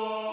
Lord.